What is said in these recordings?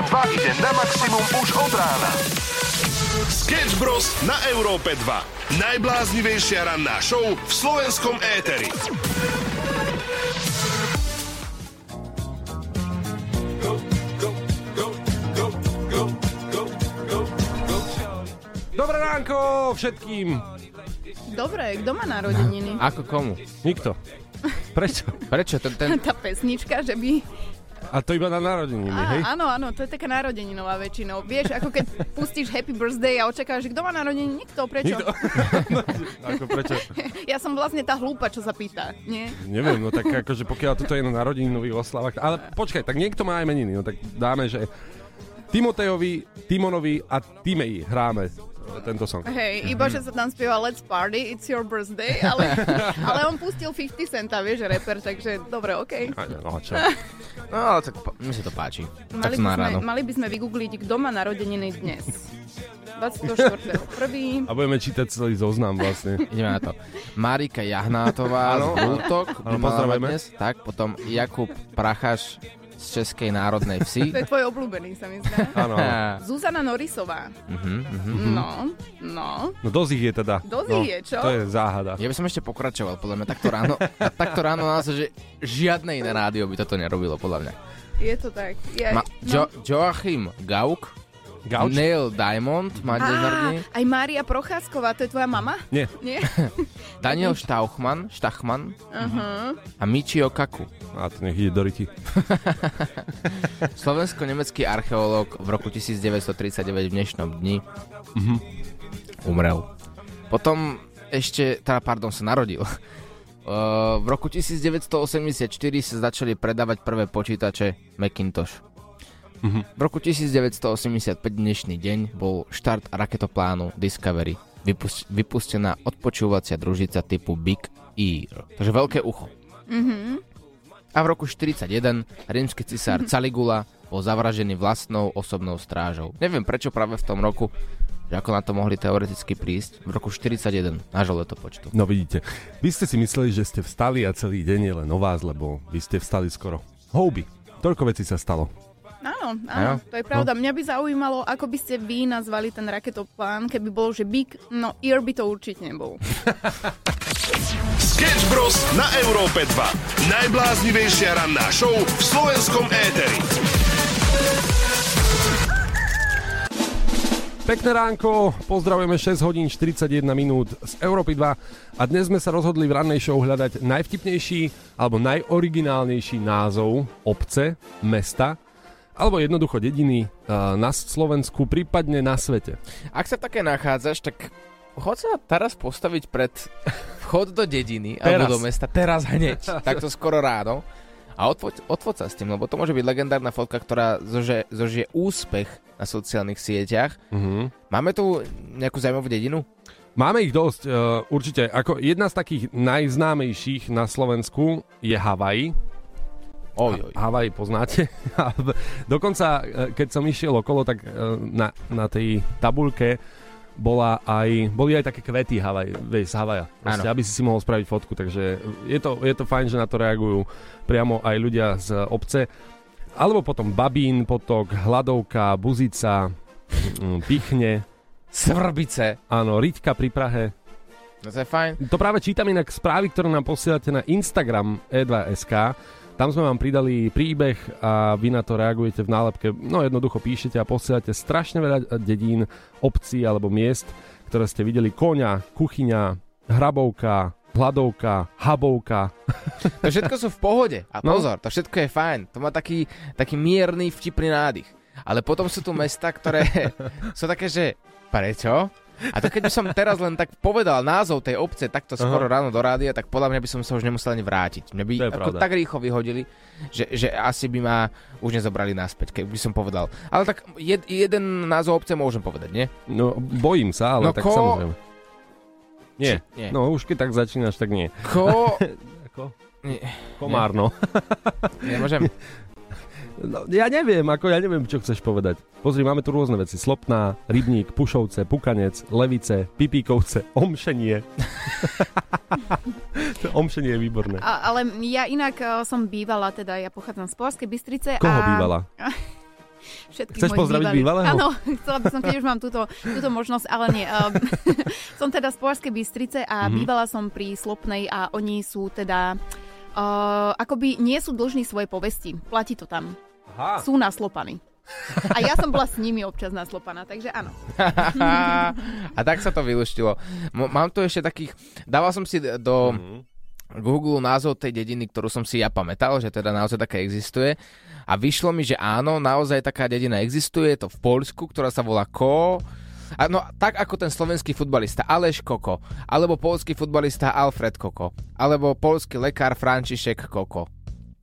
a 2 ide na maximum už od rána. Sketch Bros. na Európe 2. Najbláznivejšia ranná show v slovenskom éteri. Dobré ránko všetkým. Dobre, kto má narodeniny? Ako komu? Nikto. Prečo? Prečo? Ten, ten... Tá pesnička, že by... A to iba na narodeniny, hej? Áno, áno, to je taká narodeninová väčšinou. Vieš, ako keď pustíš Happy Birthday a očakávaš, že kto má narodeniny? Nikto, prečo? Nikto. Ako prečo? Ja som vlastne tá hlúpa, čo sa pýta, nie? Neviem, no tak akože pokiaľ toto je na narodeninových oslavách. Ale počkaj, tak niekto má aj meniny, no tak dáme, že Timotejovi, Timonovi a Timei hráme tento song. Hej, iba že sa tam spieva Let's Party, It's Your Birthday, ale, ale on pustil 50 centa, vieš, rapper, takže dobre, OK. A, no čo? No, ale tak pa- mi sa to páči. tak Mali som by, sme, mali by sme vygoogliť, kto má narodeniny dnes. 24.1. A budeme čítať celý zoznam vlastne. Ideme na to. Marika Jahnátová z pozdravujeme. mať Dnes, tak, potom Jakub Prachaš z Českej národnej vsi. To je tvoj obľúbený, sa mi zdá. Áno. Zuzana Norisová. Mhm. No, no. No dosť ich je teda. Dosť no, ich je, čo? To je záhada. Ja by som ešte pokračoval, podľa mňa. Takto ráno, takto ráno naozaj, že žiadne iné rádio by toto nerobilo, podľa mňa. Je to tak. Je, Ma, jo, Joachim Gauk, Gauč? Neil Diamond má dnes Á, aj Mária Procházková, to je tvoja mama? Nie. Nie? Daniel Štauchman, Štachman Uh-huh. a Michio Kaku. A to nech ide do ryti. Slovensko-nemecký archeológ v roku 1939 v dnešnom dni Mhm. umrel. Potom ešte, teda pardon, sa narodil. Uh, v roku 1984 sa začali predávať prvé počítače Macintosh. Mhm. V roku 1985 dnešný deň bol štart raketoplánu Discovery. Vypust- vypustená odpočúvacia družica typu Big Ear. Takže veľké ucho. Mhm. A v roku 41 rímsky cisár Caligula bol zavražený vlastnou osobnou strážou. Neviem prečo práve v tom roku, že ako na to mohli teoreticky prísť. V roku 41 na žole to počtu. No vidíte, vy ste si mysleli, že ste vstali a celý deň je len o vás, lebo vy ste vstali skoro. Houby. Toľko vecí sa stalo. Áno, Áno. to je pravda. Mňa by zaujímalo, ako by ste vy nazvali ten raketoplán, keby bol, že Big, no Ear by to určite nebol. Sketch Bros. na Európe 2. Najbláznivejšia ranná show v slovenskom éteri. Pekné ránko, pozdravujeme 6 hodín 41 minút z Európy 2 a dnes sme sa rozhodli v rannej show hľadať najvtipnejší alebo najoriginálnejší názov obce, mesta alebo jednoducho dediny uh, na Slovensku, prípadne na svete. Ak sa také nachádzaš, tak chod sa teraz postaviť pred vchod do dediny alebo do mesta teraz hneď, takto skoro ráno a odfoť, odfoť sa s tým, lebo to môže byť legendárna fotka, ktorá zože, zožije úspech na sociálnych sieťach. Uh-huh. Máme tu nejakú zaujímavú dedinu? Máme ich dosť, uh, určite. Ako jedna z takých najznámejších na Slovensku je Havaj. Oj, oj. Havaj poznáte. Dokonca, e, keď som išiel okolo, tak e, na, na tej tabulke bola aj, boli aj také kvety Havaj, vieš, z Havaja. Proste, aby si si mohol spraviť fotku, takže je to, je to fajn, že na to reagujú priamo aj ľudia z obce. Alebo potom Babín, potok, Hladovka, Buzica, mm, Pichne, Svrbice. áno, Riťka pri Prahe. No to je fajn. To práve čítam inak správy, ktoré nám posielate na Instagram E e2.sk. Tam sme vám pridali príbeh a vy na to reagujete v nálepke. No jednoducho píšete a posielate strašne veľa dedín, obcí alebo miest, ktoré ste videli. Koňa, kuchyňa, hrabovka, hladovka, habovka. To všetko sú v pohode. A No. pozor, to všetko je fajn. To má taký, taký mierny, vtipný nádych. Ale potom sú tu mesta, ktoré sú také, že prečo? A to keď by som teraz len tak povedal názov tej obce takto skoro ráno do rádia, tak podľa mňa by som sa už nemusel ani vrátiť. Mňa by To ako pravda. tak rýchlo vyhodili, že, že asi by ma už nezobrali naspäť, keby som povedal. Ale tak jed, jeden názov obce môžem povedať, nie? No bojím sa, ale No tak ko- samozrejme. Nie. Či- nie. No už keď tak začínaš, tak nie. Ko... Ako? Nie, Komárno. nemôžem. No, ja neviem, ako ja neviem, čo chceš povedať. Pozri, máme tu rôzne veci. Slopná, Rybník, Pušovce, Pukanec, Levice, Pipíkovce, Omšenie. to omšenie je výborné. A, ale ja inak uh, som bývala, teda ja pochádzam z Považskej Bystrice. Koho a... bývala? Všetkých Chceš pozdraviť bývalého? Áno, chcela by som, keď už mám túto, túto možnosť, ale nie. Um, som teda z Považskej Bystrice a Mhm. bývala som pri Slopnej a oni sú teda... Uh, akoby nie sú dlžní svoje povesti. Platí to tam. Aha. Sú naslopaní. A ja som bola s nimi občas naslopaná, takže áno. a tak sa to vyluštilo. M- mám tu ešte takých... Dával som si do Google názov tej dediny, ktorú som si ja pamätal, že teda naozaj taká existuje. A vyšlo mi, že áno, naozaj taká dedina existuje. Je to v Poľsku, ktorá sa volá Ko... A no, tak ako ten slovenský futbalista Aleš Koko, alebo polský futbalista Alfred Koko, alebo polský lekár František Koko.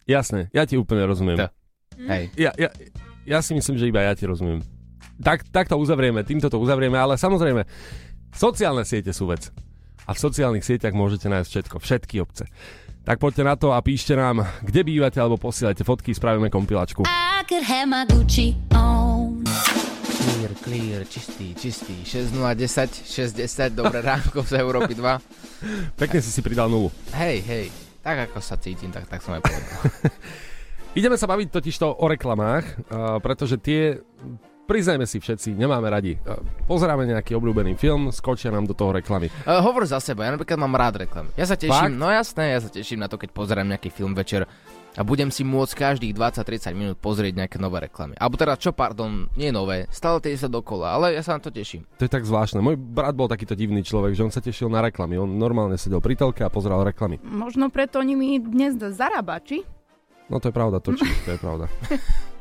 Jasné, ja ti úplne rozumiem. Tak. Hej. Ja, ja, ja si myslím, že iba ja ti rozumiem. Tak, tak to uzavrieme, týmto to uzavrieme, ale samozrejme, sociálne siete sú vec. A v sociálnych sieťach môžete nájsť všetko, všetky obce. Tak poďte na to a píšte nám, kde bývate, alebo posielajte fotky, spravíme kompilačku. Clear, clear, čistý, čistý. 6010, 60, dobré ránko z Európy 2. Pekne si si pridal nulu. Hej, hej, tak ako sa cítim, tak, tak som aj povedal. Ideme sa baviť totižto o reklamách, uh, pretože tie, priznajme si všetci, nemáme radi. Uh, pozeráme nejaký obľúbený film, skočia nám do toho reklamy. Uh, hovor za seba, ja napríklad mám rád reklamy. Ja sa teším, Fakt? no jasné, ja sa teším na to, keď pozerám nejaký film večer a budem si môcť každých 20-30 minút pozrieť nejaké nové reklamy. Alebo teda čo, pardon, nie nové, stále tie sa dokola, ale ja sa na to teším. To je tak zvláštne. Môj brat bol takýto divný človek, že on sa tešil na reklamy. On normálne sedel pri telke a pozeral reklamy. Možno preto nimi dnes zarába, či? No to je pravda, to, či, to je pravda.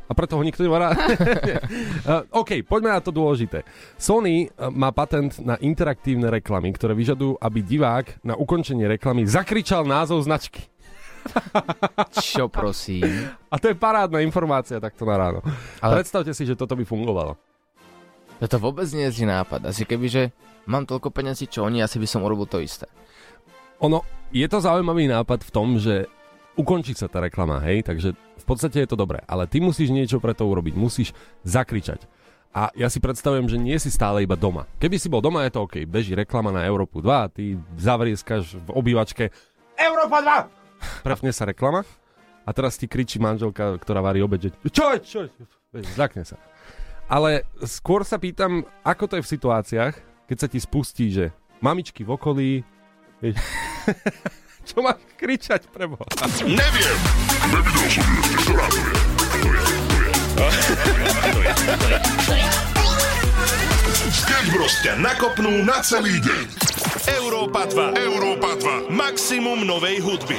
A preto ho nikto nemá rád. uh, OK, poďme na to dôležité. Sony uh, má patent na interaktívne reklamy, ktoré vyžadujú, aby divák na ukončenie reklamy zakričal názov značky. Čo prosím. A to je parádna informácia takto na ráno. Ale- Predstavte si, že toto by fungovalo. Toto vôbec nie je zlý nápad. Asi kebyže mám toľko peniazí, čo oni, asi by som urobil to isté. Ono, je to zaujímavý nápad v tom, že ukončí sa tá reklama, hej, takže v podstate je to dobré, ale ty musíš niečo pre to urobiť, musíš zakričať. A ja si predstavujem, že nie si stále iba doma. Keby si bol doma, je to OK. Beží reklama na Európu 2 a ty zavrieskaš v obývačke Európa 2! Prepne sa reklama a teraz ti kričí manželka, ktorá varí obed, že čo čo Zľakne sa. Ale skôr sa pýtam, ako to je v situáciách, keď sa ti spustí, že mamičky v okolí, vieš, čo máš kričať pre Boha? Neviem. Nevidel som ju ešte, ktorá to je. To je, to je. To je, Sketch Bros ťa nakopnú na celý deň. Európa 2. Európa 2. Maximum novej hudby.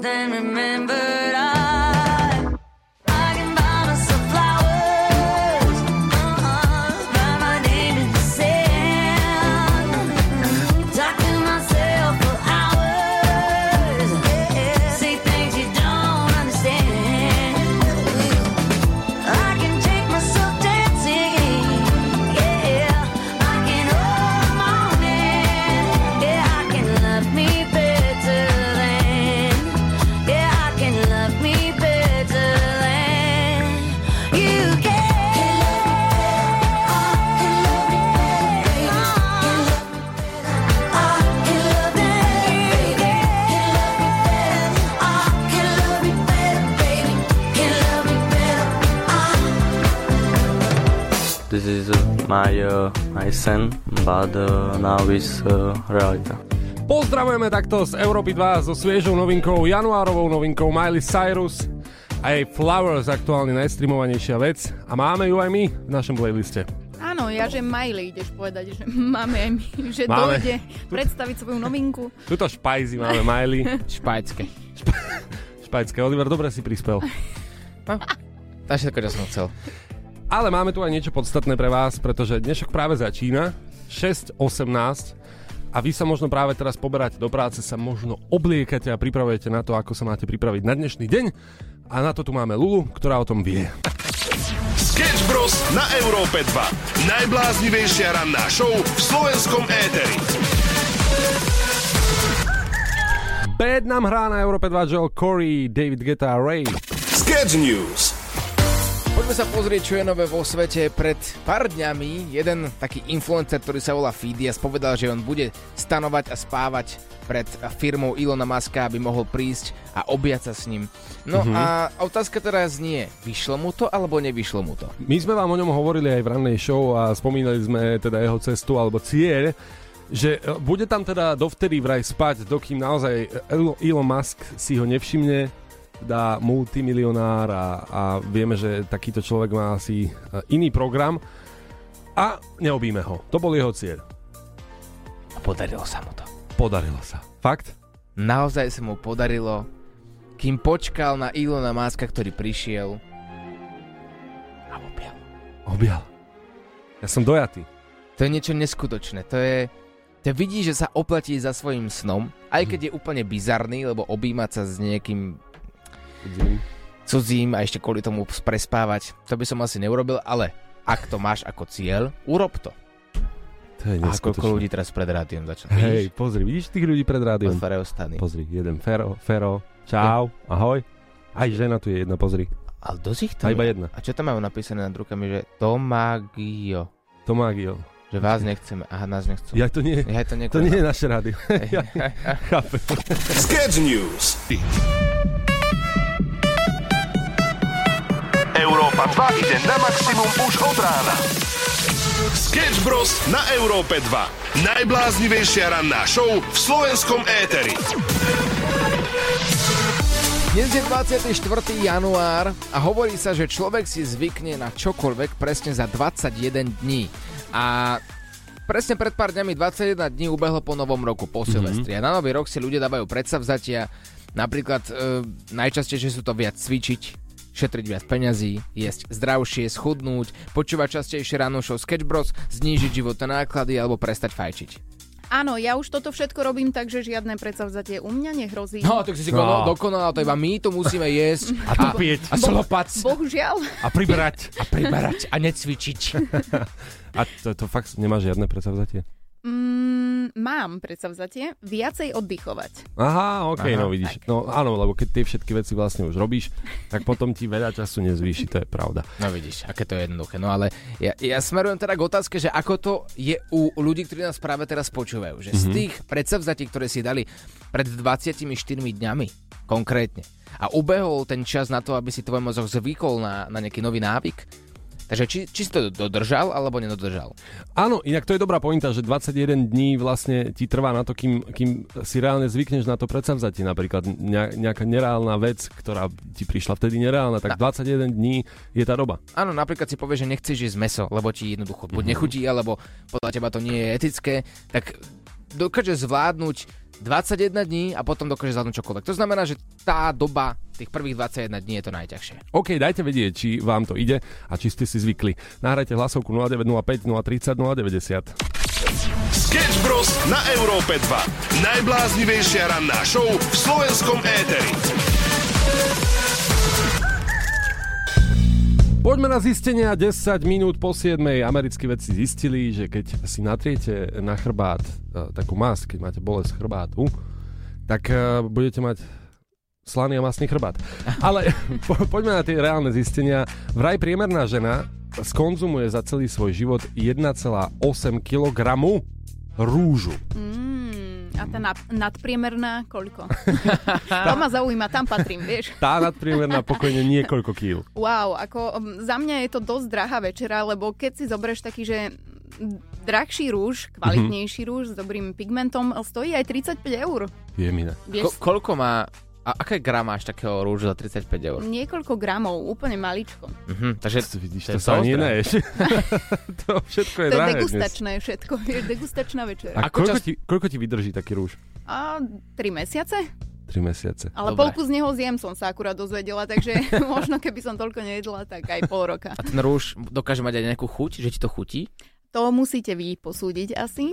Then remember my uh, my son, but uh, now is uh, realita. Pozdravujeme takto z Európy 2 so sviežou novinkou, januárovou novinkou Miley Cyrus a jej Flowers, aktuálne najstreamovanejšia vec a máme ju aj my v našom playliste. Áno, ja že Miley ideš povedať, že máme aj my, že Máme. dojde predstaviť svoju novinku. Tuto špajzy máme Miley, Špajcké. špajské. Oliver, dobre si prispel. To všetko, čo som chcel. Ale máme tu aj niečo podstatné pre vás, pretože dnešok práve začína, 6.18 a vy sa možno práve teraz poberáte do práce, sa možno obliekate a pripravujete na to, ako sa máte pripraviť na dnešný deň. A na to tu máme Lulu, ktorá o tom vie. Sketch Bros. na Európe 2. Najbláznivejšia ranná show v slovenskom éteri. Bad nám hrá na Európe 2 Joel Corey, David Guetta Ray. Sketch News. Poďme sa pozrieť, čo je nové vo svete. Pred pár dňami jeden taký influencer, ktorý sa volá Fidias, povedal, že on bude stanovať a spávať pred firmou Ilona Muska, aby mohol prísť a objať sa s ním. No Mhm. a otázka teraz nie, vyšlo mu to alebo nevyšlo mu to? My sme vám o ňom hovorili aj v rannej show a spomínali sme teda jeho cestu alebo cieľ, že e, bude tam teda dovtedy vraj spať, dokým naozaj Elo- Elon Musk si ho nevšimne, dá multimilionár a, a vieme, že takýto človek má asi e, iný program a neobíme ho. To bol jeho cieľ. A podarilo sa mu to. Podarilo sa. Fakt? Naozaj sa mu podarilo, kým počkal na Ilona Muska, ktorý prišiel a objal. Objal. Ja som dojatý. To je niečo neskutočné. To je... To vidí, že sa oplatí za svojim snom, aj keď je úplne bizarný, lebo objímať sa s niekým cudzím a ešte kvôli tomu prespávať, to by som asi neurobil, ale ak to máš ako cieľ, urob to. To je A koľko neskutočné. ľudí teraz pred rádiom začalo. Hej, pozri, vidíš tých ľudí pred rádiom? Fareo stany. Pozri, jeden Fero, Fero, čau, ahoj. Aj žena tu je jedna, pozri. Ale dosť ich A tam iba je. jedna. A čo tam majú napísané nad rukami, že Tomagio. Tomagio. Že vás nechceme. Aha, nás nechcú. Ja to nie, Ja to, to nie je naše rádio. ja, chápem. Sketch News. Európa 2 ide na maximum už od rána. Sketch Bros. na Európe 2. Najbláznivejšia ranná show v slovenskom éteri. Dnes je 24. január a hovorí sa, že človek si zvykne na čokoľvek presne za 21 dní. A presne pred pár dňami 21 dní ubehlo po novom roku, po Silvestri. A na nový rok si ľudia dávajú predsavzatia, napríklad e, najčastejšie sú to viac cvičiť, šetriť viac peňazí, jesť zdravšie, schudnúť, počúvať častejšie ráno show Sketch Bros, znížiť životné náklady alebo prestať fajčiť. Áno, ja už toto všetko robím tak, že žiadne predsavzatie u mňa nehrozí. No, tak si si No. no. dokonal, to iba my to musíme jesť A tu pieť. a slopac Bohužiaľ. A priberať. a priberať a necvičiť. A to, to fakt nemá žiadne predsavzatie? Mám predsavzatie viacej oddychovať. Aha, ok, Aha. no vidíš. No áno, lebo keď tie všetky veci vlastne už robíš, tak potom ti veľa času nezvýši, to je pravda. No vidíš, aké to je jednoduché. No ale ja, ja smerujem teda k otázke, že ako to je u ľudí, ktorí nás práve teraz počúvajú. Že z tých predsavzatí, ktoré si dali pred 24 dňami konkrétne a ubehol ten čas na to, aby si tvoj mozog zvykol na, na nejaký nový návyk, Takže či, či si to dodržal alebo nedodržal? Áno, inak to je dobrá pointa, že 21 dní vlastne ti trvá na to, kým, kým si reálne zvykneš na to predsavzatie. Napríklad ne- nejaká nereálna vec, ktorá ti prišla vtedy nereálna, tak 21 dní je tá doba. Áno, napríklad si povieš, že nechceš jesť meso, lebo ti jednoducho buď nechutí, alebo podľa teba to nie je etické, tak dokáže zvládnuť 21 dní a potom dokáže zvládnuť čokoľvek. To znamená, že tá doba tých prvých 21 dní je to najťažšie. OK, dajte vedieť, či vám to ide a či ste si zvykli. Nahrajte hlasovku 0905 030 090. Sketch Bros. na Európe 2. Najbláznivejšia ranná show v slovenskom éteri. Poďme na zistenia 10 minút po 7. Americkí vedci zistili, že keď si natriete na chrbát e, takú masť, keď máte bolesť chrbátu, tak e, budete mať slaný a masný chrbát. Ale po, poďme na tie reálne zistenia. Vraj priemerná žena skonzumuje za celý svoj život 1,8 kg rúžu. Mm, a tá nad, nadpriemerná koľko? to ma zaujíma, tam patrím, vieš. Tá nadpriemerná pokojne niekoľko kýl. Wow, ako za mňa je to dosť drahá večera, lebo keď si zoberieš taký, že drahší rúž, kvalitnejší rúž s dobrým pigmentom, stojí aj 35 eur. Jemina. Ko- Vieš, koľko má... A aké gramáž takého rúžu za 35 eur? niekoľko gramov, úplne maličko. Mhm, takže To vidíš, to to je sa ani neješ. to všetko je To je drahé dnes. degustačné všetko, vieš, degustačná večera. A Ako koľko, čas- ti, koľko ti vydrží taký rúž? A tri mesiace? 3 mesiace. Ale Dobre. polku z neho zjem som sa akurát dozvedela, takže možno keby som toľko nejedla, tak aj pol roka. A ten rúž dokáže mať aj nejakú chuť, že ti to chutí? To musíte vy posúdiť asi.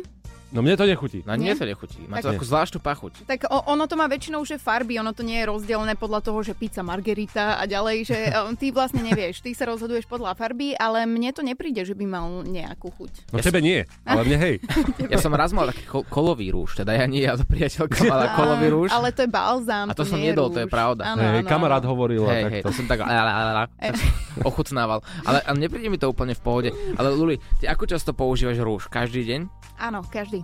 No mne to nechutí. No Nie? nie, to nechutí. Má to Tak- takú zvláštnu pachuť. Tak o, ono to má väčšinou, že farby, ono to nie je rozdelené podľa toho, že pizza margarita a ďalej, že ty vlastne nevieš, ty sa rozhoduješ podľa farby, ale mne to nepríde, že by mal nejakú chuť. No tebe nie, ale mne hej. Ja som raz mal taký kol- kolový rúž, teda ja nie, ale priateľka mala kolový rúž. Ale to je balzám, A to som nie je jedol, to je pravda. Áno, hej áno, kamarát áno. hovoril Hej, hej, to som tak ochutnával. Ale, ale nepríde mi to úplne v pohode. Ale Luli, ty ako často používaš rúž? Každý deň? Áno, každý.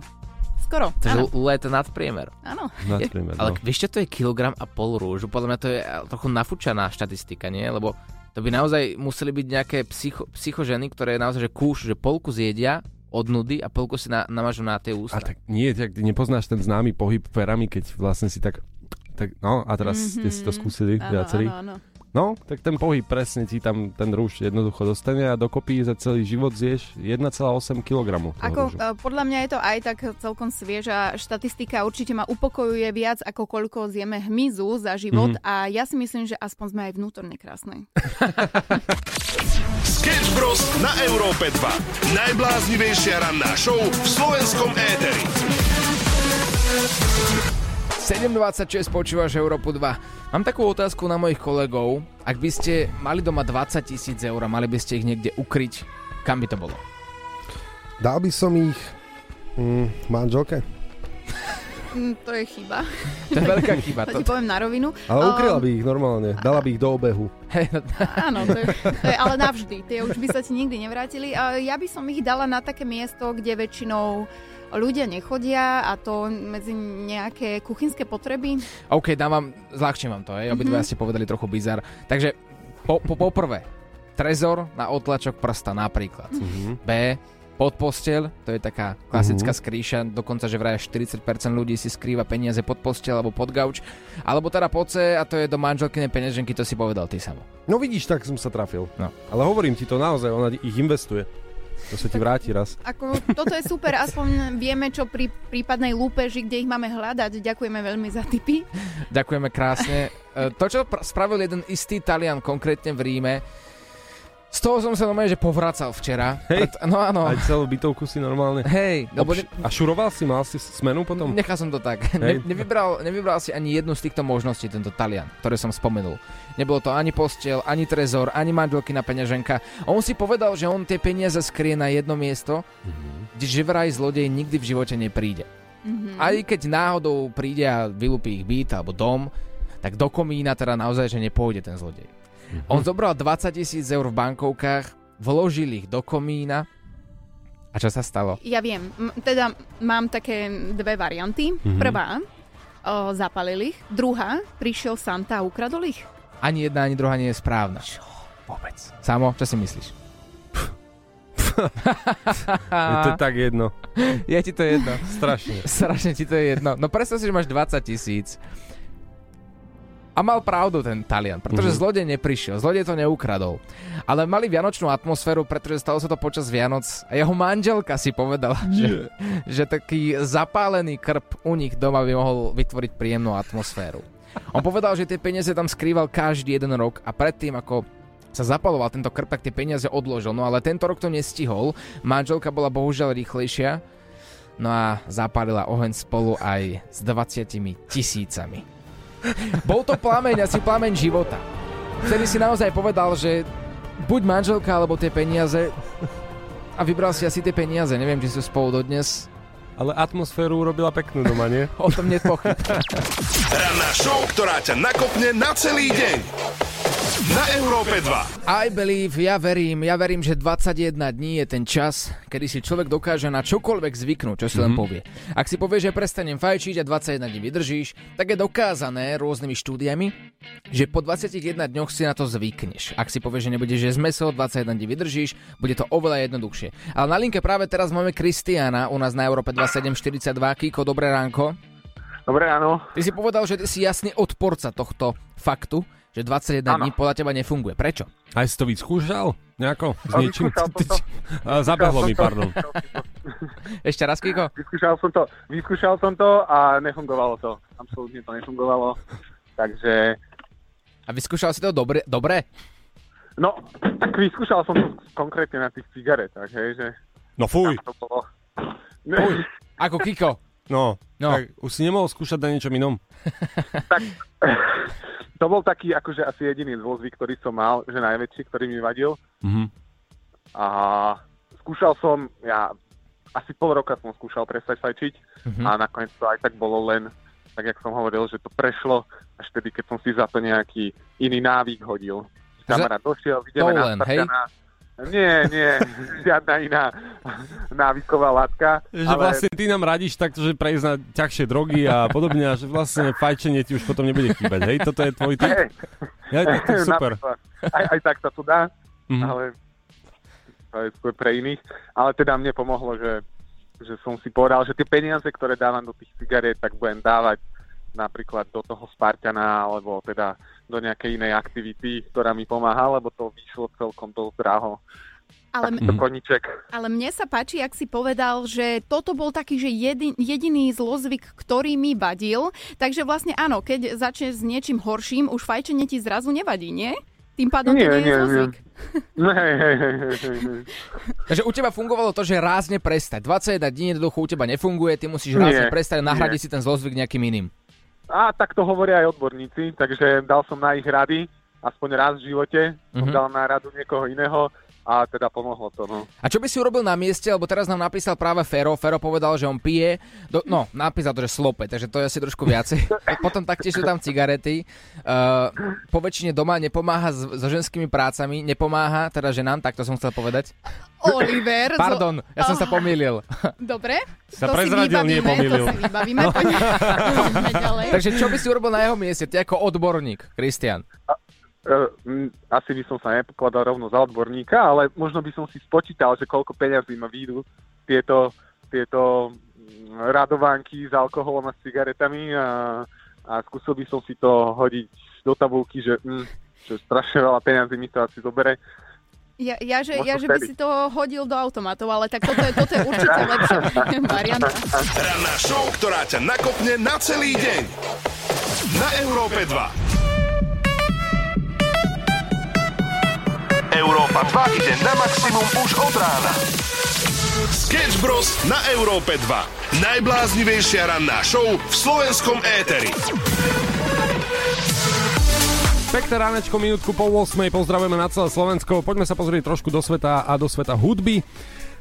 Skoro, Takže. Lula je to nadpriemer. áno. Nadpriemer, Ale no. vieš čo, to je kilogram a pol rúžu? Podľa mňa to je eh, trochu nafúčaná štatistika, nie? Lebo to by naozaj museli byť nejaké psycho, psychoženy, ktoré naozaj že kúš, že polku zjedia od nudy a polku si na, namažu na tie ústa. A tak nie, tak ty nepoznáš ten známy pohyb perami, keď vlastne si tak... tak no a teraz mm-hmm. ste si to skúsili Áno, viacerí. áno, áno. No, tak ten pohyb presne ti tam ten rúž jednoducho dostane a dokopy za celý život zješ 1,8 kg. Ako, rúžu. uh, podľa mňa je to aj tak celkom svieža štatistika, určite ma upokojuje viac, ako koľko zjeme hmyzu za život Mhm. a ja si myslím, že aspoň sme aj vnútorne krásne. Sketch Bros. na Európe 2. Najbláznivejšia ranná show v slovenskom éteri. 7.26 počúvaš Európu 2. Mám takú otázku na mojich kolegov. Ak by ste mali doma 20 tisíc eur a mali by ste ich niekde ukryť, kam by to bolo? Dal by som ich mm, manželke? Mm, to je chyba. To je veľká chyba. To To, ti poviem na rovinu. Ale ukryla Um, by ich normálne. Dala by ich do obehu. no, Áno, to je, to je ale navždy. Tie už by sa ti nikdy nevrátili. Ja by som ich dala na také miesto, kde väčšinou ľudia nechodia a to medzi nejaké kuchynské potreby. OK, dám vám, zľahčím vám to, hej. Obidva ste povedali trochu bizar. Takže po, po, poprvé, trezor na otlačok prsta napríklad. Mhm. B, pod posteľ, to je taká klasická skrýša, dokonca, že vraj až 40% ľudí si skrýva peniaze pod posteľ alebo pod gauč, alebo teda pod C a to je do manželkynej peňaženky, to si povedal ty samo. No vidíš, tak som sa trafil. No. Ale hovorím ti to naozaj, ona ich investuje. To sa ti vráti raz. Ako, toto je super, aspoň vieme, čo pri prípadnej lúpeži, kde ich máme hľadať. Ďakujeme veľmi za tipy. Ďakujeme krásne. E, To, čo pr- spravil jeden istý Talian, konkrétne v Ríme, z toho som sa normálne, že povracal včera. Hej. Pred, no áno. Aj celú bytovku si normálne. Hej, lebo ne, a šuroval si, mal si smenu potom? nechal som to tak. Ne, Hej. nevybral, nevybral si ani jednu z týchto možností, tento Talian, ktoré som spomenul. Nebolo to ani postiel, ani trezor, ani manželky na peňaženka. On si povedal, že on tie peniaze skrie na jedno miesto, kde že vraj zlodej nikdy v živote nepríde. Mhm. Aj keď náhodou príde a vylúpi ich byt alebo dom, tak do komína teda naozaj, že nepôjde ten zlodej. On zobral 20 tisíc eur v bankovkách, vložil ich do komína a čo sa stalo? Ja viem, M- teda mám také dve varianty. Mhm. Prvá, o, zapalil ich. Druhá, prišiel Santa a ukradol ich. Ani jedna, ani druhá nie je správna. Čo? Vôbec. Samo, čo si myslíš? Je to tak jedno. Je ti to jedno. Strašne. Strašne ti to je jedno. No predstav si, že máš 20 tisíc. A mal pravdu ten Talian, pretože mm-hmm. zlodej neprišiel, zlodej to neukradol. Ale mali vianočnú atmosféru, pretože stalo sa to počas Vianoc a jeho manželka si povedala, že, že taký zapálený krp u nich doma by mohol vytvoriť príjemnú atmosféru. On povedal, že tie peniaze tam skrýval každý jeden rok a predtým ako sa zapaloval tento krp, tak tie peniaze odložil. No ale tento rok to nestihol. Manželka bola bohužiaľ rýchlejšia. No a zapálila oheň spolu aj s 20 tisícami. Bol to plameň, asi plameň života. Vtedy si naozaj povedal, že buď manželka, alebo tie peniaze. A vybral si asi tie peniaze. Neviem, či sú spolu dodnes. Ale atmosféru urobila peknú doma, nie? O tom nie pochyb. Ranná show, ktorá ťa nakopne na celý deň. Na Európe 2. I believe, ja verím, ja verím, že 21 dní je ten čas, kedy si človek dokáže na čokoľvek zvyknúť, čo si len povie. Ak si povie, že prestanem fajčiť a 21 dní vydržíš, tak je dokázané rôznymi štúdiami, že po 21 dňoch si na to zvykneš. Ak si povieš, že nebudeš jesť meso, 21 dní vydržíš, bude to oveľa jednoduchšie. Ale na linke práve teraz máme Kristiana u nás na Európe 2742. Kiko, dobré ránko. Dobré ráno. Ty si povedal, že ty si jasný odporca tohto faktu, že 21 Áno. dní podľa teba nefunguje. Prečo? Aj si to vyskúšal? Nejako? S niečím? Zabehlo mi, pardon. Ešte raz, Kiko? Vyskúšal som to, vyskúšal som to a nefungovalo to. Absolútne to nefungovalo. Takže, A vyskúšal si to dobre? dobre? no, tak vyskúšal som to konkrétne na tých cigaretách, hej, že No fuj, to bolo... Fuj. Ako Kiko. no. No. Tak už si nemohol skúšať na niečom inom? tak, to bol taký akože asi jediný zlozvyk, ktorý som mal, že najväčší, ktorý mi vadil. Mhm. A skúšal som, ja asi pol roka som skúšal prestať fajčiť Mhm. a nakoniec to aj tak bolo len, tak jak som hovoril, že to prešlo až vtedy, keď som si za to nejaký iný návyk hodil. Kamarát došiel, ideme na len, hej? Spartana. Nie, nie, žiadna iná návyková látka. Že ale vlastne ty nám radíš takto, že prejsť na ťažšie drogy a podobne a že vlastne fajčenie ti už potom nebude chýbať, hej? Toto je tvoj tip? Hej. Ja, to, to je super. Aj, aj tak sa to dá, Mhm. ale to je skôr pre iných. Ale teda mne pomohlo, že, že som si povedal, že tie peniaze, ktoré dávam do tých cigariet, tak budem dávať napríklad do toho Spartana, alebo teda do nejakej inej aktivity, ktorá mi pomáha, lebo to vyšlo celkom dosť draho. Ale, koníček. ale mne sa páči, ak si povedal, že toto bol taký, že jedi, jediný zlozvyk, ktorý mi vadil. Takže vlastne áno, keď začneš s niečím horším, už fajčenie ti zrazu nevadí, nie? Tým pádom to nie je zlozvyk. Hej, hej, hej. Takže u teba fungovalo to, že rázne prestať. 21 dní jednoducho u teba nefunguje, ty musíš Nie, rázne prestať a nahradiť nie. si ten zlozvyk nejakým iným. A tak to hovoria aj odborníci, takže dal som na ich rady, aspoň raz v živote, som Mhm. dal na radu niekoho iného a teda pomohlo to. No. A čo by si urobil na mieste, lebo teraz nám napísal práve Fero. Fero povedal, že on pije, do, no napísal to, že slope, takže to je asi trošku viacej. Potom taktiež sú tam cigarety. Uh, po väčšine doma nepomáha s, so ženskými prácami, nepomáha teda ženám, tak to som chcel povedať. Oliver. zo- Pardon, ja som sa pomýlil. Dobre, Sa to prezradil, si nie pomýlil. to si vybavíme. Poďme, poďme ďalej. Takže čo by si urobil na jeho mieste, ty ako odborník, Kristian? Asi by som sa nepokladal rovno za odborníka, ale možno by som si spočítal, že koľko peňazí ma výjdu tieto, tieto radovánky s alkoholom a s cigaretami a, a skúsil by som si to hodiť do tabulky, že, mm, že strašne veľa peňazí mi to asi zobere. Ja, ja, že, Možno ja, že by si to hodil do automatov, ale tak toto je, toto je určite lepšia varianta. Ranná show, ktorá ťa nakopne na celý deň. Na Európe 2. Európa 2 ide na maximum už od rána. Sketch Bros. na Európe 2. Najbláznivejšia ranná show v slovenskom éteri. Pekné ránečko, minútku po 8. Pozdravujeme na celé Slovensko. Poďme sa pozrieť trošku do sveta a do sveta hudby.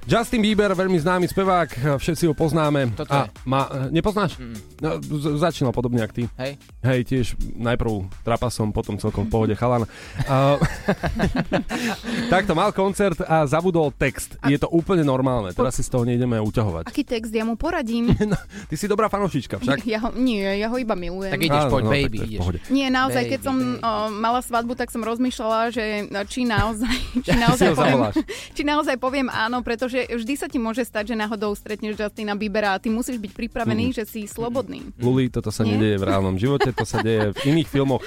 Justin Bieber, veľmi známy spevák, všetci ho poznáme. Toto a je. má, nepoznáš? No, z- začínal podobne ako ty. Hej? Hej, tiež najprv trapasom, potom celkom v pohode chalan. Uh, takto mal koncert a zabudol text. Je to úplne normálne, teraz si z toho nejdeme uťahovať. Aký text ja mu poradím? No, ty si dobrá fanúšička však. Ja ho, nie, ja ho iba milujem. Tak ideš, poď, no, baby, ideš. Nie, naozaj, keď Baby, som baby. o, mala svadbu, tak som rozmýšľala, že no, či naozaj, či naozaj, poviem, či naozaj poviem áno, pretože že vždy sa ti môže stať, že náhodou stretneš Justina Biebera a ty musíš byť pripravený, Mhm. že si slobodný. Luli, toto sa Nie? nedieje v reálnom živote, to sa deje v iných filmoch.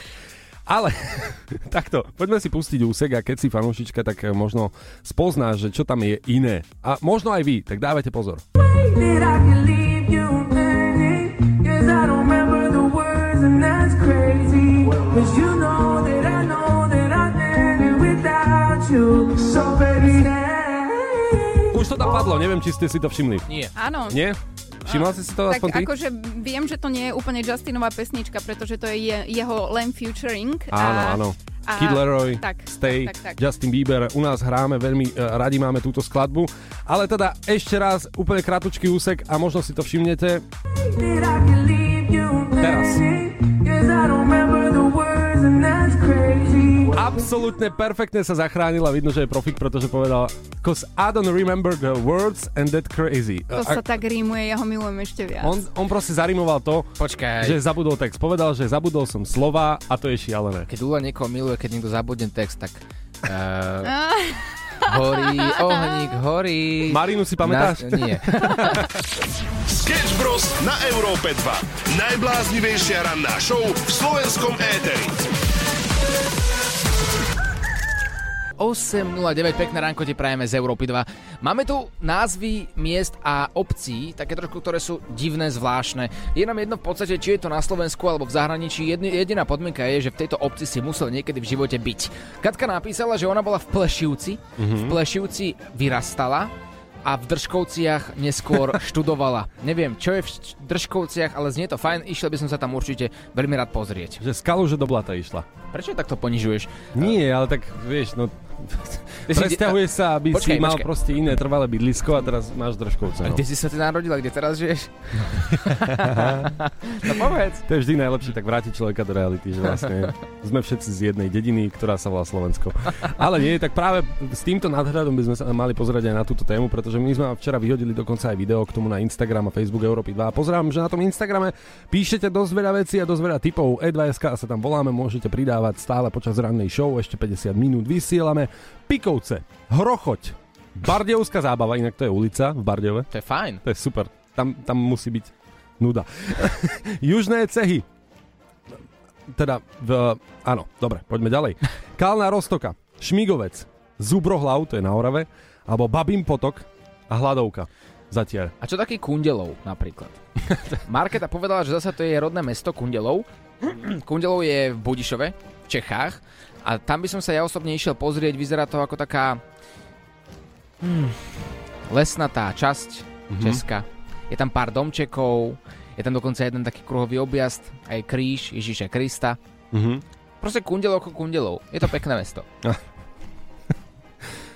Ale takto, poďme si pustiť úsek a keď si fanúšička, tak možno spoznáš, že čo tam je iné. A možno aj vy, tak dávajte pozor. Už to tam padlo, neviem, či ste si to všimli. Nie. Áno. Nie? Všimla si si to Tak aspoň ty? akože viem, že to nie je úplne Justinová pesnička, pretože to je je- jeho len featuring. Áno, a, áno. a- Kid Leroy, tak, Stay, tak, tak, tak. Justin Bieber, u nás hráme, veľmi uh, radi máme túto skladbu. Ale teda ešte raz, úplne kratučký úsek a možno si to všimnete. Teraz. Absolútne perfektne sa zachránila, vidno, že je profik, pretože povedal Cause I don't remember the words and that crazy. To A- sa tak rímuje, ja ho milujem ešte viac. on, on proste zarimoval to, Počkaj. že zabudol text. Povedal, že zabudol som slova a to je šialené. Keď Ula niekoho miluje, keď niekto zabudne text, tak... Uh, horí, ohník, horí. Marinu si pamätáš? Na, nie. Sketch Bros. na Európe 2. Najbláznivejšia ranná show v slovenskom éteri. 8.09, pekné ránko ti prajeme z Európy 2. Máme tu názvy miest a obcí, také trošku, ktoré sú divné, zvláštne. Je nám jedno v podstate, či je to na Slovensku alebo v zahraničí. Jedni, jediná podmienka je, že v tejto obci si musel niekedy v živote byť. Katka napísala, že ona bola v Plešivci, v Plešivci vyrastala a v Držkovciach neskôr študovala. Neviem, čo je v Držkovciach, ale znie to fajn, išiel by som sa tam určite veľmi rád pozrieť. Že skalu, že do blata išla. Prečo takto ponižuješ? Nie, ale tak vieš, no... Presťahuje sa, aby Počkaj, si mal počkaj. proste iné trvalé bydlisko a teraz máš držkovce. A No. kde si sa ty narodila, kde teraz žiješ? no povedz. To je vždy najlepšie tak vrátiť človeka do reality, že vlastne sme všetci z jednej dediny, ktorá sa volá Slovensko. Ale nie, tak práve s týmto nadhľadom by sme sa mali pozerať aj na túto tému, pretože my sme včera vyhodili dokonca aj video k tomu na Instagram a Facebook Európy 2. A pozerám, že na tom Instagrame píšete dosť veľa vecí a dosť veľa typov. E2SK sa tam voláme, môžete pridávať stále počas rannej show, ešte 50 minút vysielame. Pikovce, Hrochoť, Bardejovská zábava, inak to je ulica v Bardejove. To je fajn. To je super. Tam, tam musí byť nuda. Južné cehy. Teda, v, áno, dobre, poďme ďalej. Kalná Rostoka, Šmigovec, Zubrohlav, to je na Orave, alebo Babím potok a Hladovka. Zatiaľ. A čo taký Kundelov napríklad? Marketa povedala, že zasa to je rodné mesto Kundelov. Kundelov je v Budišove, v Čechách. A tam by som sa ja osobne išiel pozrieť. Vyzerá to ako taká hmm, lesnatá časť Mhm. Česka. Je tam pár domčekov, je tam dokonca jeden taký kruhový objazd, aj kríž Ježíša Krista. Mhm. Proste Kundelov ako Kundelov. Je to pekné mesto.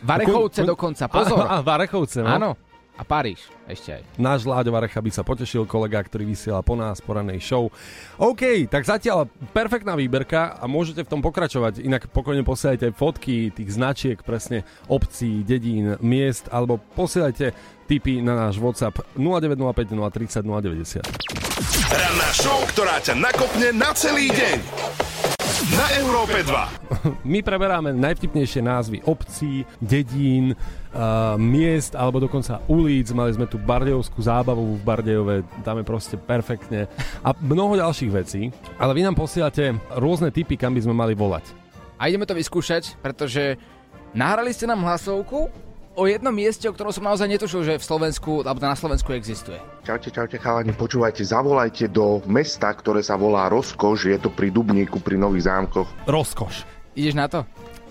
Varechovce dokonca, pozor. Á, á, Varechovce, no. Áno. A Paríž ešte aj. Náš Láďo Varecha by sa potešil, kolega, ktorý vysiela po nás, po ranej show. OK, tak zatiaľ perfektná výberka a môžete v tom pokračovať. Inak pokojne posielajte fotky tých značiek, presne obcí, dedín, miest, alebo posielajte tipy na náš WhatsApp 0905 030 090. Ranná show, ktorá ťa nakopne na celý deň. Na Európe 2. My preberáme najvtipnejšie názvy obcí, dedín, uh, miest alebo dokonca ulic. Mali sme tu Bardejovskú zábavu v Bardejove, tam je proste perfektne a mnoho ďalších vecí. Ale vy nám posielate rôzne typy, kam by sme mali volať. A ideme to vyskúšať, pretože nahrali ste nám hlasovku o jednom mieste, o ktorom som naozaj netušil, že v Slovensku, alebo na Slovensku existuje. Čaute, čaute chalani, počúvajte, zavolajte do mesta, ktoré sa volá Roskoš, je to pri Dubníku, pri Nových zámkoch. Rozkoš. Ideš na to?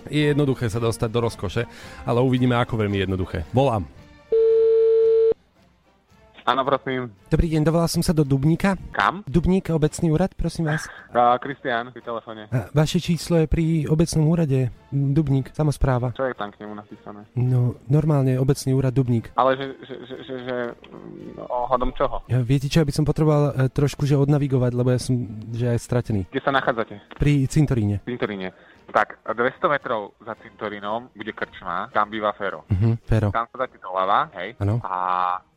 Je jednoduché sa dostať do rozkoše, ale uvidíme ako veľmi jednoduché. Volám. Áno, prosím. Dobrý deň, dovolal som sa do Dubníka. Kam? Dubník, obecný úrad, prosím vás. Kristián, pri telefóne. A vaše číslo je pri obecnom úrade. Dubník, samozpráva. Čo je tam k nemu napísané? No, normálne, obecný úrad Dubník. Ale že, že, že, že, že ohľadom čoho? Ja, viete čo, ja by som potreboval e, trošku že odnavigovať, lebo ja som že aj stratený. Kde sa nachádzate? Pri cintoríne. Cintoríne. Tak, 200 metrov za cintorínom bude krčma, tam býva Fero. Mhm, Fero. Tam sa dáte doľava, hej, Áno. a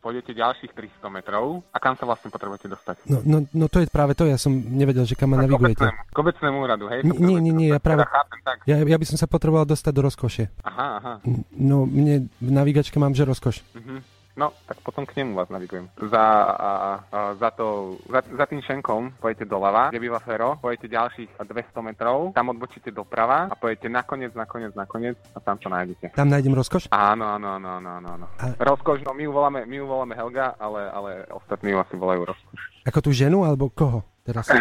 pôjdete ďalších 300 metrov a kam sa vlastne potrebujete dostať? No, no, no to je práve to, ja som nevedel, že kam ma navigujete. k obecnému úradu, hej? Nie, nie, nie, ja práve... Teda. Ja, ja by som sa potreboval dostať do rozkoše. Aha, aha. No, mne v navigačke mám, že rozkoš. Mhm. No, tak potom k nemu vás navigujem. Za, a, a, za, to, za, za tým šenkom pojete doľava, kde býva Fero, pojete ďalších 200 metrov, tam odbočíte doprava a pojete nakoniec, nakoniec, nakoniec a tam to nájdete. Tam nájdem rozkoš? Áno, áno, áno, áno, áno. áno. A- Rozkoš, no my ju voláme, my ju voláme Helga, ale, ale ostatní ju asi volajú Rozkoš. Ako tú ženu, alebo koho? Teraz.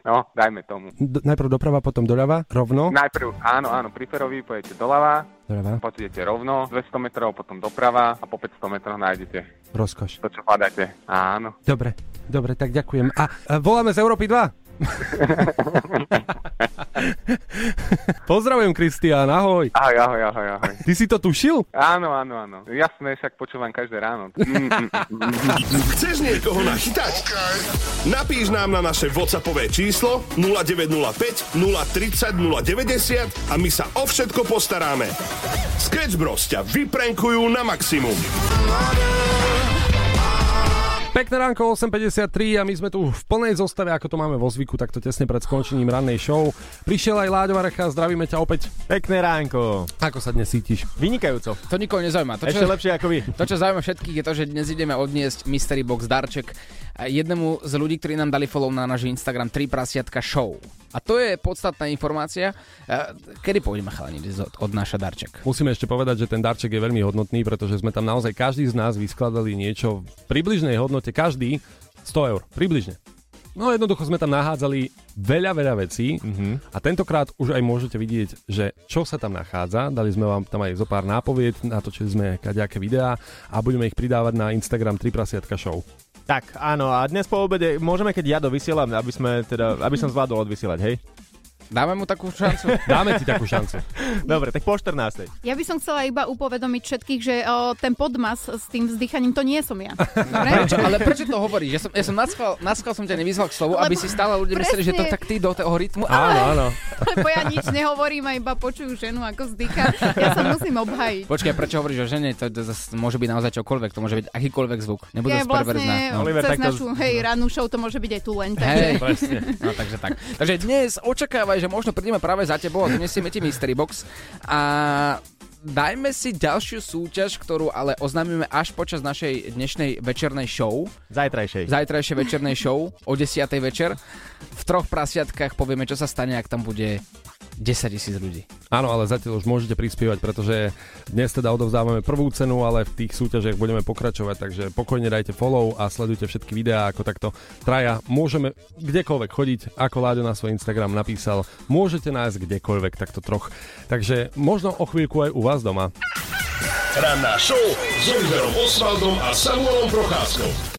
No, dajme tomu. D- najprv doprava, potom doľava, rovno. Najprv, áno, áno, pri Ferovi pojete doľava, Doľava, pôjdete rovno, 200 metrov, potom doprava a po 500 metroch nájdete rozkoš. to, čo hľadáte. Áno. Dobre, dobre, tak ďakujem. A, a voláme z Európy 2. Pozdravujem, Kristián, ahoj. Ahoj, ahoj, ahoj, ahoj. Ty si to tušil? Áno, áno, áno. Jasné, však počúvam každé ráno. Mm, mm, mm. Chceš niekoho nachytať? Napíš nám na naše WhatsAppové číslo 0905 030 090 a my sa o všetko postaráme. Sketch Bros ťa vyprenkujú na maximum. Pekné ránko, 8.53 a my sme tu v plnej zostave, ako to máme vo zvyku, takto tesne pred skončením rannej show. Prišiel aj Láďo Varecha, zdravíme ťa opäť. Pekné ránko. Ako sa dnes cítiš? Vynikajúco. To nikoho nezaujíma. To, Ešte lepšie ako vy. To, čo zaujíma všetkých, je to, že dnes ideme odniesť Mystery Box darček a jednému z ľudí, ktorí nám dali follow na náš Instagram 3 prasiatka show. A to je podstatná informácia. A Kedy pôjdeme, chalani, od, od naša darček? Musíme ešte povedať, že ten darček je veľmi hodnotný, pretože sme tam naozaj každý z nás vyskladali niečo v približnej hodnote, každý 100 eur, približne. No jednoducho sme tam nahádzali veľa, veľa vecí mm-hmm. a tentokrát už aj môžete vidieť, že čo sa tam nachádza. Dali sme vám tam aj zo pár nápovied, natočili sme kaďaké videá a budeme ich pridávať na Instagram 3 prasiatka show. Tak, áno, a dnes po obede môžeme, keď ja dovysielam, aby sme teda, aby som zvládol odvysielať, hej? Dáme mu takú šancu? Dáme ti takú šancu. Dobre, tak po 14. Ja by som chcela iba upovedomiť všetkých, že o, ten podmas s tým vzdychaním to nie som ja. Dobre? Prečo, ale prečo to hovoríš? Ja som, ja som naschval, naschval som ťa nevyzval k slovu, aby Lebo si stále ľudia mysleli, že to tak ty do toho rytmu. Áno, áno. Lebo ja nič nehovorím a iba počujú ženu, ako vzdychá. Ja sa musím obhajiť. Počkaj, prečo hovoríš o žene? To, to, môže byť naozaj čokoľvek, to môže byť akýkoľvek zvuk. Nebude Ja vlastne No. Oliver, cez takto- našu, hej, rannú show to môže byť aj tu len. Hej, no takže tak. Takže dnes očakávaj, že možno prídeme práve za tebou a donesieme ti mystery box a dajme si ďalšiu súťaž, ktorú ale oznámime až počas našej dnešnej večernej show. Zajtrajšej. Zajtrajšej večernej show o 10. večer. V troch prasiatkách povieme, čo sa stane, ak tam bude 10 tisíc ľudí. Áno, ale zatiaľ už môžete prispievať, pretože dnes teda odovzdávame prvú cenu, ale v tých súťažiach budeme pokračovať, takže pokojne dajte follow a sledujte všetky videá, ako takto traja. Môžeme kdekoľvek chodiť, ako Láďo na svoj Instagram napísal, môžete nájsť kdekoľvek takto troch. Takže možno o chvíľku aj u vás doma. Ranná show s Oliverom Osvaldom a Samuelom Procházkou.